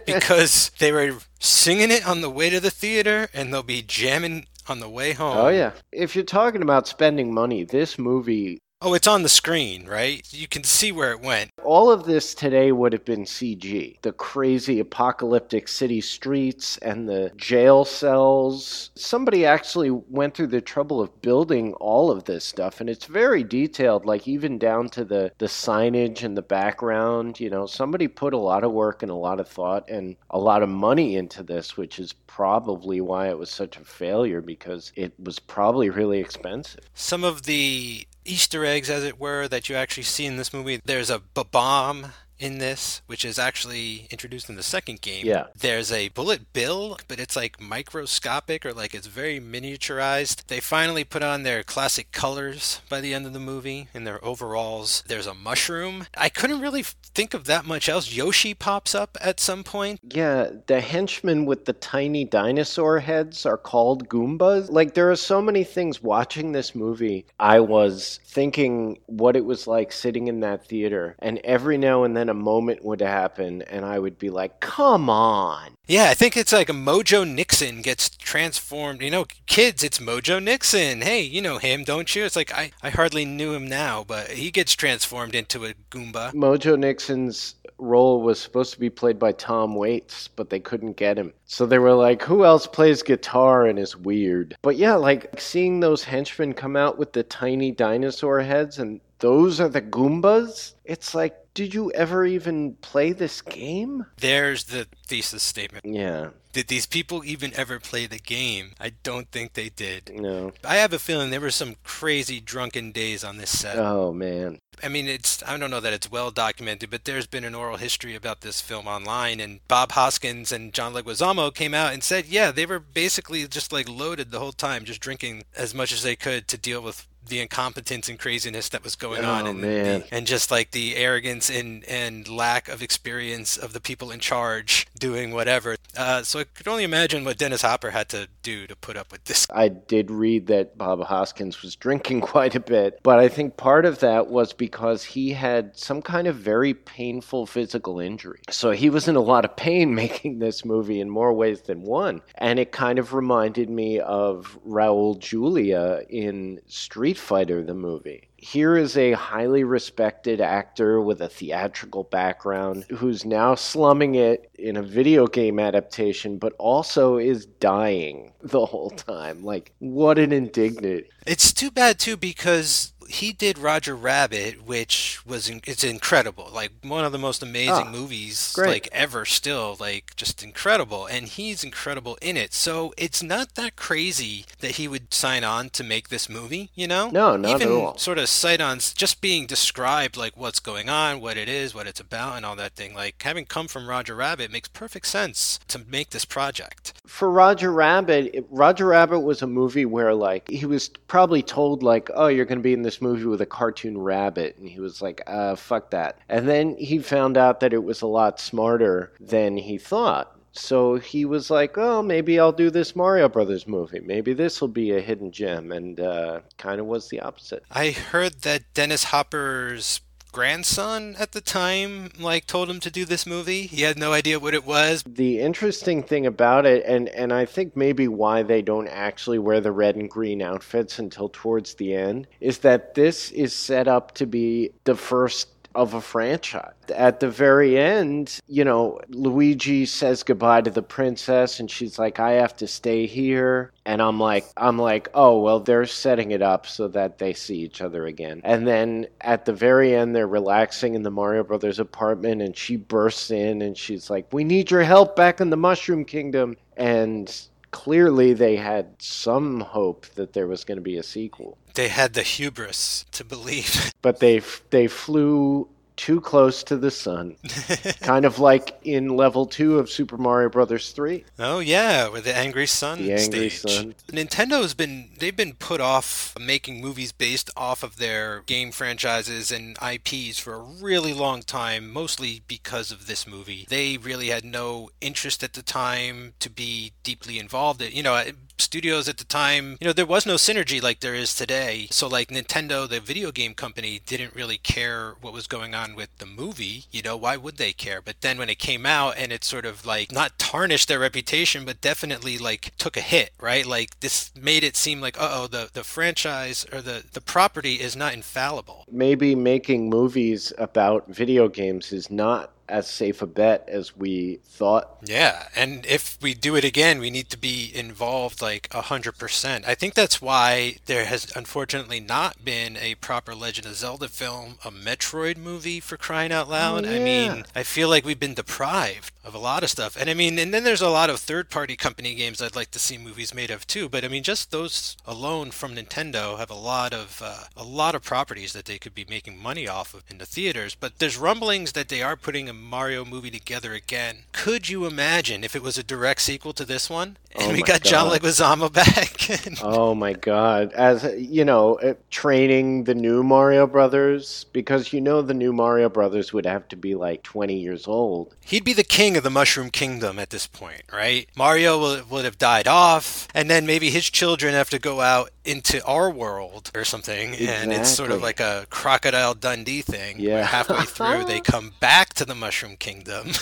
because they were singing it on the way to the theater and they'll be jamming on the way home. Oh yeah. If you're talking about spending money, this movie Oh, it's on the screen, right? You can see where it went. all of this today would have been CG. The crazy apocalyptic city streets and the jail cells. Somebody actually went through the trouble of building all of this stuff and it's very detailed like even down to the the signage and the background, you know, somebody put a lot of work and a lot of thought and a lot of money into this, which is probably why it was such a failure because it was probably really expensive. some of the Easter eggs, as it were, that you actually see in this movie. There's a bomb in this, which is actually introduced in the second game. Yeah. There's a bullet bill, but it's like microscopic or like it's very miniaturized. They finally put on their classic colors by the end of the movie in their overalls. There's a mushroom. I couldn't really think of that much else. Yoshi pops up at some point. Yeah, the henchmen with the tiny dinosaur heads are called Goombas. Like, there are so many things watching this movie. I was thinking what it was like sitting in that theater, and every now and then a moment would happen, and I would be like, come on. Yeah, I think it's like a Mojo Nixon gets transformed. You know, kids, it's Mojo Nixon. Hey, you know him, don't you? It's like I, I hardly knew him now, but he gets transformed into a Goomba. Mojo Nixon's role was supposed to be played by Tom Waits, but they couldn't get him. So they were like, who else plays guitar and is weird? But yeah, like seeing those henchmen come out with the tiny dinosaur heads and those are the Goombas? It's like, did you ever even play this game? There's the thesis statement. Yeah, Did these people even ever play the game? I don't think they did. no. I have a feeling there were some crazy drunken days on this set. Oh man. I mean, it's I don't know that it's well documented, but there's been an oral history about this film online, and Bob Hoskins and John Leguizamo came out and said, yeah, they were basically just like loaded the whole time, just drinking as much as they could to deal with the incompetence and craziness that was going Oh, on, and, man. and just like the arrogance and and lack of experience of the people in charge doing whatever. Uh, so I could only imagine what Dennis Hopper had to do to put up with this. I did read that Bob Hoskins was drinking quite a bit, but I think part of that was because he had some kind of very painful physical injury. So he was in a lot of pain making this movie in more ways than one. And it kind of reminded me of Raul Julia in Street Fighter, the movie. Here is a highly respected actor with a theatrical background who's now slumming it in a video game adaptation, but also is dying the whole time. Like, what an indignant. It's too bad too because he did Roger Rabbit, which was in, it's incredible, like one of the most amazing Ah, movies great. like ever. Still, like just incredible, and he's incredible in it. So it's not that crazy that he would sign on to make this movie. You know? No, not at Even all. Sort of sight on just being described, like what's going on, what it is, what it's about, and all that thing. Like having come from Roger Rabbit makes perfect sense to make this project. For Roger Rabbit, Roger Rabbit was a movie where, like, he was probably told, like, oh, you're going to be in this movie with a cartoon rabbit. And he was like, uh, fuck that. And then he found out that it was a lot smarter than he thought. So he was like, oh, maybe I'll do this Mario Brothers movie. Maybe this will be a hidden gem. And uh, kind of was the opposite. I heard that Dennis Hopper's grandson at the time like told him to do this movie. He had no idea what it was. The interesting thing about it, and, and I think maybe why they don't actually wear the red and green outfits until towards the end, is that this is set up to be the first of a franchise. At the very end, you know, Luigi says goodbye to the princess and she's like, I have to stay here. And I'm like, I'm like, oh, well, they're setting it up so that they see each other again. And then at the very end, they're relaxing in the Mario Brothers apartment and she bursts in and she's like, we need your help back in the Mushroom Kingdom. And clearly they had some hope that there was going to be a sequel. They had the hubris to believe. But they they flew too close to the sun, kind of like in level two of Super Mario Brothers three. oh yeah, with the Angry Sun The Angry stage. Sun. Nintendo has been they've been put off making movies based off of their game franchises and IPs for a really long time, mostly because of this movie. They really had no interest at the time to be deeply involved. In, you know, studios at the time, you know, there was no synergy like there is today. So like Nintendo, the video game company, didn't really care what was going on with the movie. You know, why would they care? But then when it came out and it sort of like not tarnished their reputation, but definitely like took a hit, right? Like this made it seem like, uh oh, the, the franchise or the, the property is not infallible. Maybe making movies about video games is not as safe a bet as we thought. Yeah, and if we do it again, we need to be involved like a hundred percent. I think that's why there has unfortunately not been a proper Legend of Zelda film, a Metroid movie for crying out loud. I yeah. mean, I feel like we've been deprived of a lot of stuff, and I mean, and then there's a lot of third-party company games I'd like to see movies made of too. But I mean, just those alone from Nintendo have a lot of uh, a lot of properties that they could be making money off of in the theaters. But there's rumblings that they are putting a Mario movie together again. Could you imagine if it was a direct sequel to this one? And Oh we got John God. Leguizamo back. And- Oh my god. As you know, uh, training the new Mario Brothers because you know the new Mario Brothers would have to be like 20 years old. He'd be the king of the Mushroom Kingdom at this point, right? Mario would have died off, and then maybe his children have to go out into our world or something, and it's sort of like a Crocodile Dundee thing. where Yeah. halfway through, they come back to the Mushroom Kingdom.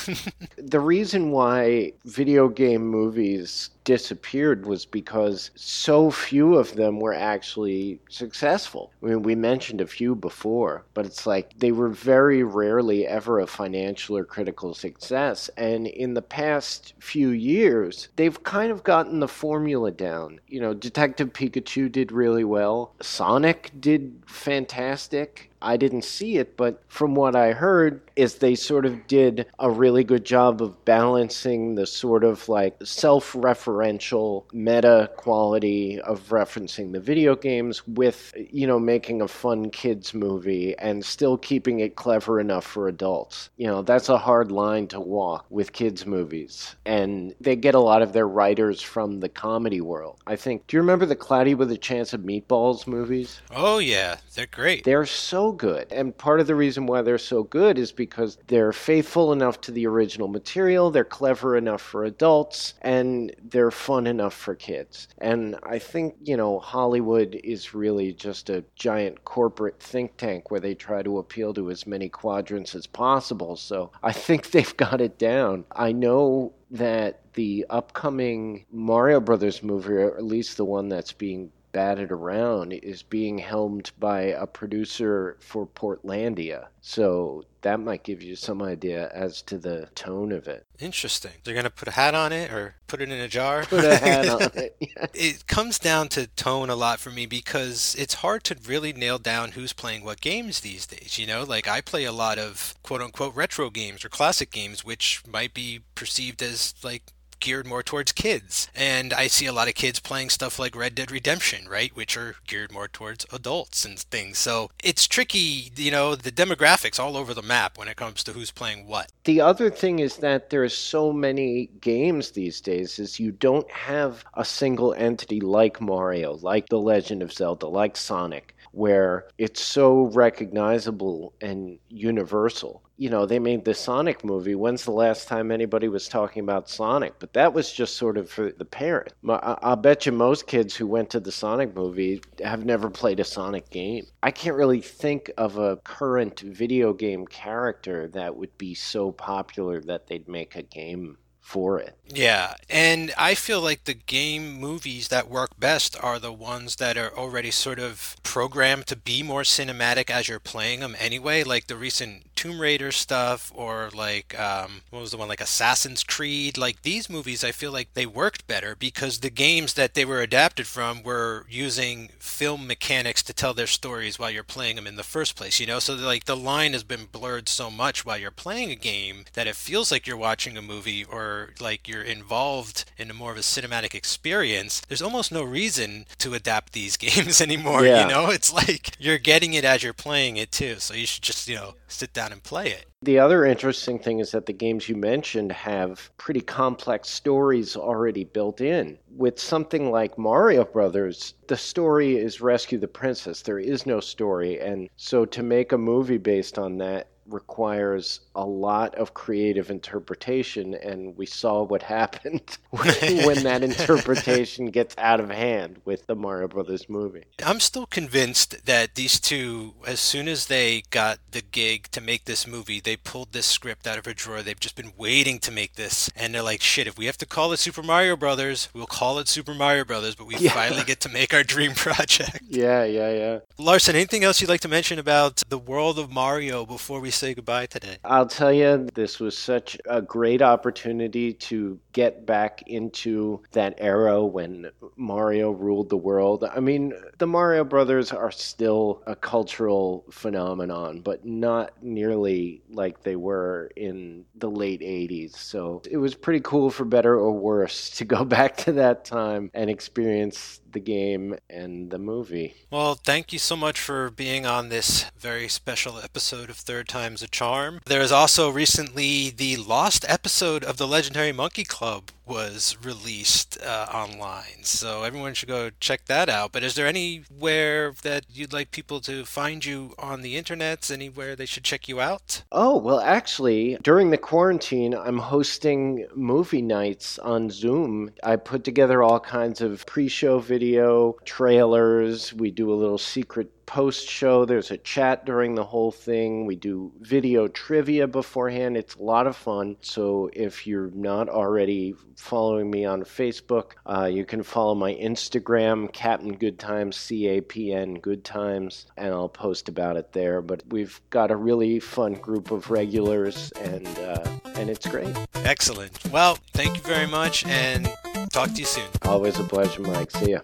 The reason why video game movies disappeared was because so few of them were actually successful. I mean, we mentioned a few before, but it's like they were very rarely ever a financial or critical success. And in the past few years, they've kind of gotten the formula down. You know, Detective Pikachu did really well, Sonic did fantastic. I didn't see it, but from what I heard, is they sort of did a really good job of balancing the sort of like self referential meta quality of referencing the video games with, you know, making a fun kids movie and still keeping it clever enough for adults. You know, that's a hard line to walk with kids' movies. And they get a lot of their writers from the comedy world. I think, do you remember the Cloudy with a Chance of Meatballs movies? Oh, yeah, they're great. They're so good. And part of the reason why they're so good is because they're faithful enough to the original material, they're clever enough for adults, and they're fun enough for kids. And I think, you know, Hollywood is really just a giant corporate think tank where they try to appeal to as many quadrants as possible. So I think they've got it down. I know that the upcoming Mario Brothers movie, or at least the one that's being batted around is being helmed by a producer for Portlandia. So that might give you some idea as to the tone of it. Interesting. They're going to put a hat on it or put it in a jar? Put a hat on it. Yeah. It comes down to tone a lot for me because it's hard to really nail down who's playing what games these days. You know, like I play a lot of quote unquote retro games or classic games, which might be perceived as like geared more towards kids. And I see a lot of kids playing stuff like Red Dead Redemption, right, which are geared more towards adults and things. So it's tricky, you know, the demographics all over the map when it comes to who's playing what. The other thing is that there are so many games these days is you don't have a single entity like Mario, like The Legend of Zelda, like Sonic where it's so recognizable and universal. You know, they made the Sonic movie. When's the last time anybody was talking about Sonic? But that was just sort of for the parent. I'll bet you most kids who went to the Sonic movie have never played a Sonic game. I can't really think of a current video game character that would be so popular that they'd make a game for it. Yeah, and I feel like the game movies that work best are the ones that are already sort of programmed to be more cinematic as you're playing them anyway, like the recent Tomb Raider stuff or like um, what was the one like Assassin's Creed. Like these movies, I feel like they worked better because the games that they were adapted from were using film mechanics to tell their stories while you're playing them in the first place. You know, so like the line has been blurred so much while you're playing a game that it feels like you're watching a movie or like you're involved in a more of a cinematic experience, there's almost no reason to adapt these games anymore. Yeah. You know, it's like you're getting it as you're playing it too. So you should just, you know, sit down and play it. The other interesting thing is that the games you mentioned have pretty complex stories already built in. With something like Mario Brothers, the story is rescue the princess. There is no story. And so to make a movie based on that requires a lot of creative interpretation, and we saw what happened when that interpretation gets out of hand with the Mario Brothers movie. I'm still convinced that these two, as soon as they got the gig to make this movie, they pulled this script out of a drawer. They've just been waiting to make this, and they're like, "Shit! If we have to call it Super Mario Brothers, we'll call it Super Mario Brothers." But we Yeah. finally get to make our dream project. Yeah, yeah, yeah. Larson, anything else you'd like to mention about the world of Mario before we say goodbye today? I'll tell you, this was such a great opportunity to get back into that era when Mario ruled the world. I mean, the Mario Brothers are still a cultural phenomenon, but not nearly like they were in the late 80s. So it was pretty cool, for better or worse, to go back to that time and experience the game and the movie. Well, thank you so much for being on this very special episode of Third Time's a Charm. There is also recently the lost episode of the Legendary Monkey Club was released uh, online, so everyone should go check that out. But is there anywhere that you'd like people to find you on the internet? Anywhere they should check you out? Oh, well, actually, during the quarantine, I'm hosting movie nights on Zoom. I put together all kinds of pre show video, trailers. We do a little secret post show. There's a chat during the whole thing. We do video trivia beforehand. It's a lot of fun. So if you're not already following me on Facebook, uh, you can follow my Instagram, Captain Good Times, C A P N Good Times, and I'll post about it there. But we've got a really fun group of regulars, and uh, and it's great. Excellent. Well, thank you very much, and talk to you soon. Always a pleasure, Mike. See ya.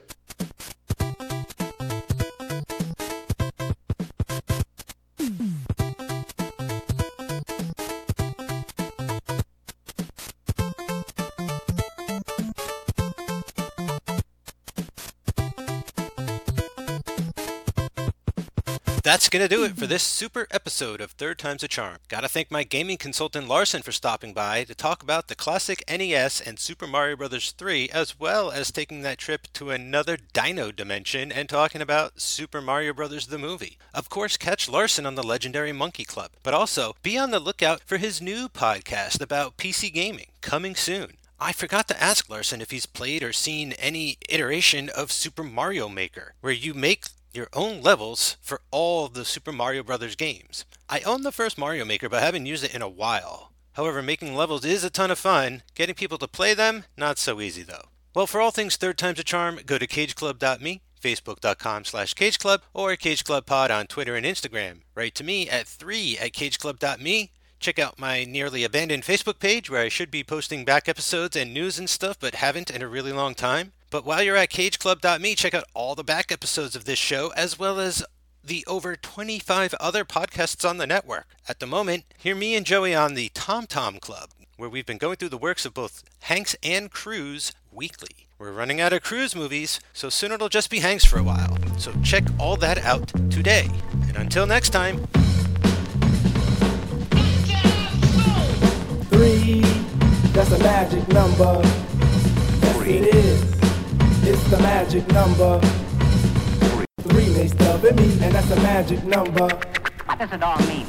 That's going to do it for mm-hmm. this super episode of Third Time's a Charm. Gotta thank my gaming consultant Larson for stopping by to talk about the classic NES and Super Mario Bros. 3, as well as taking that trip to another dino dimension and talking about Super Mario Bros. the movie. Of course, catch Larson on the legendary Monkey Club, but also be on the lookout for his new podcast about PC gaming coming soon. I forgot to ask Larson if he's played or seen any iteration of Super Mario Maker, where you make your own levels for all the Super Mario Brothers games. I own the first Mario Maker, but haven't used it in a while. However, making levels is a ton of fun. Getting people to play them, not so easy though. Well, for all things Third Time's a Charm, go to cageclub.me, facebook.com slash cageclub, or cageclubpod on Twitter and Instagram. Write to me at 3 at cageclub.me. Check out my nearly abandoned Facebook page where I should be posting back episodes and news and stuff, but haven't in a really long time. But while you're at cageclub.me, check out all the back episodes of this show, as well as the over 25 other podcasts on the network. At the moment, hear me and Joey on the Tom Tom Club, where we've been going through the works of both Hanks and Cruise weekly. We're running out of Cruise movies, so soon it'll just be Hanks for a while. So check all that out today. And until next time, Three, that's a magic number. Yes, it is. It's the magic number. Three makes love in me, and that's a magic number. What does it all mean?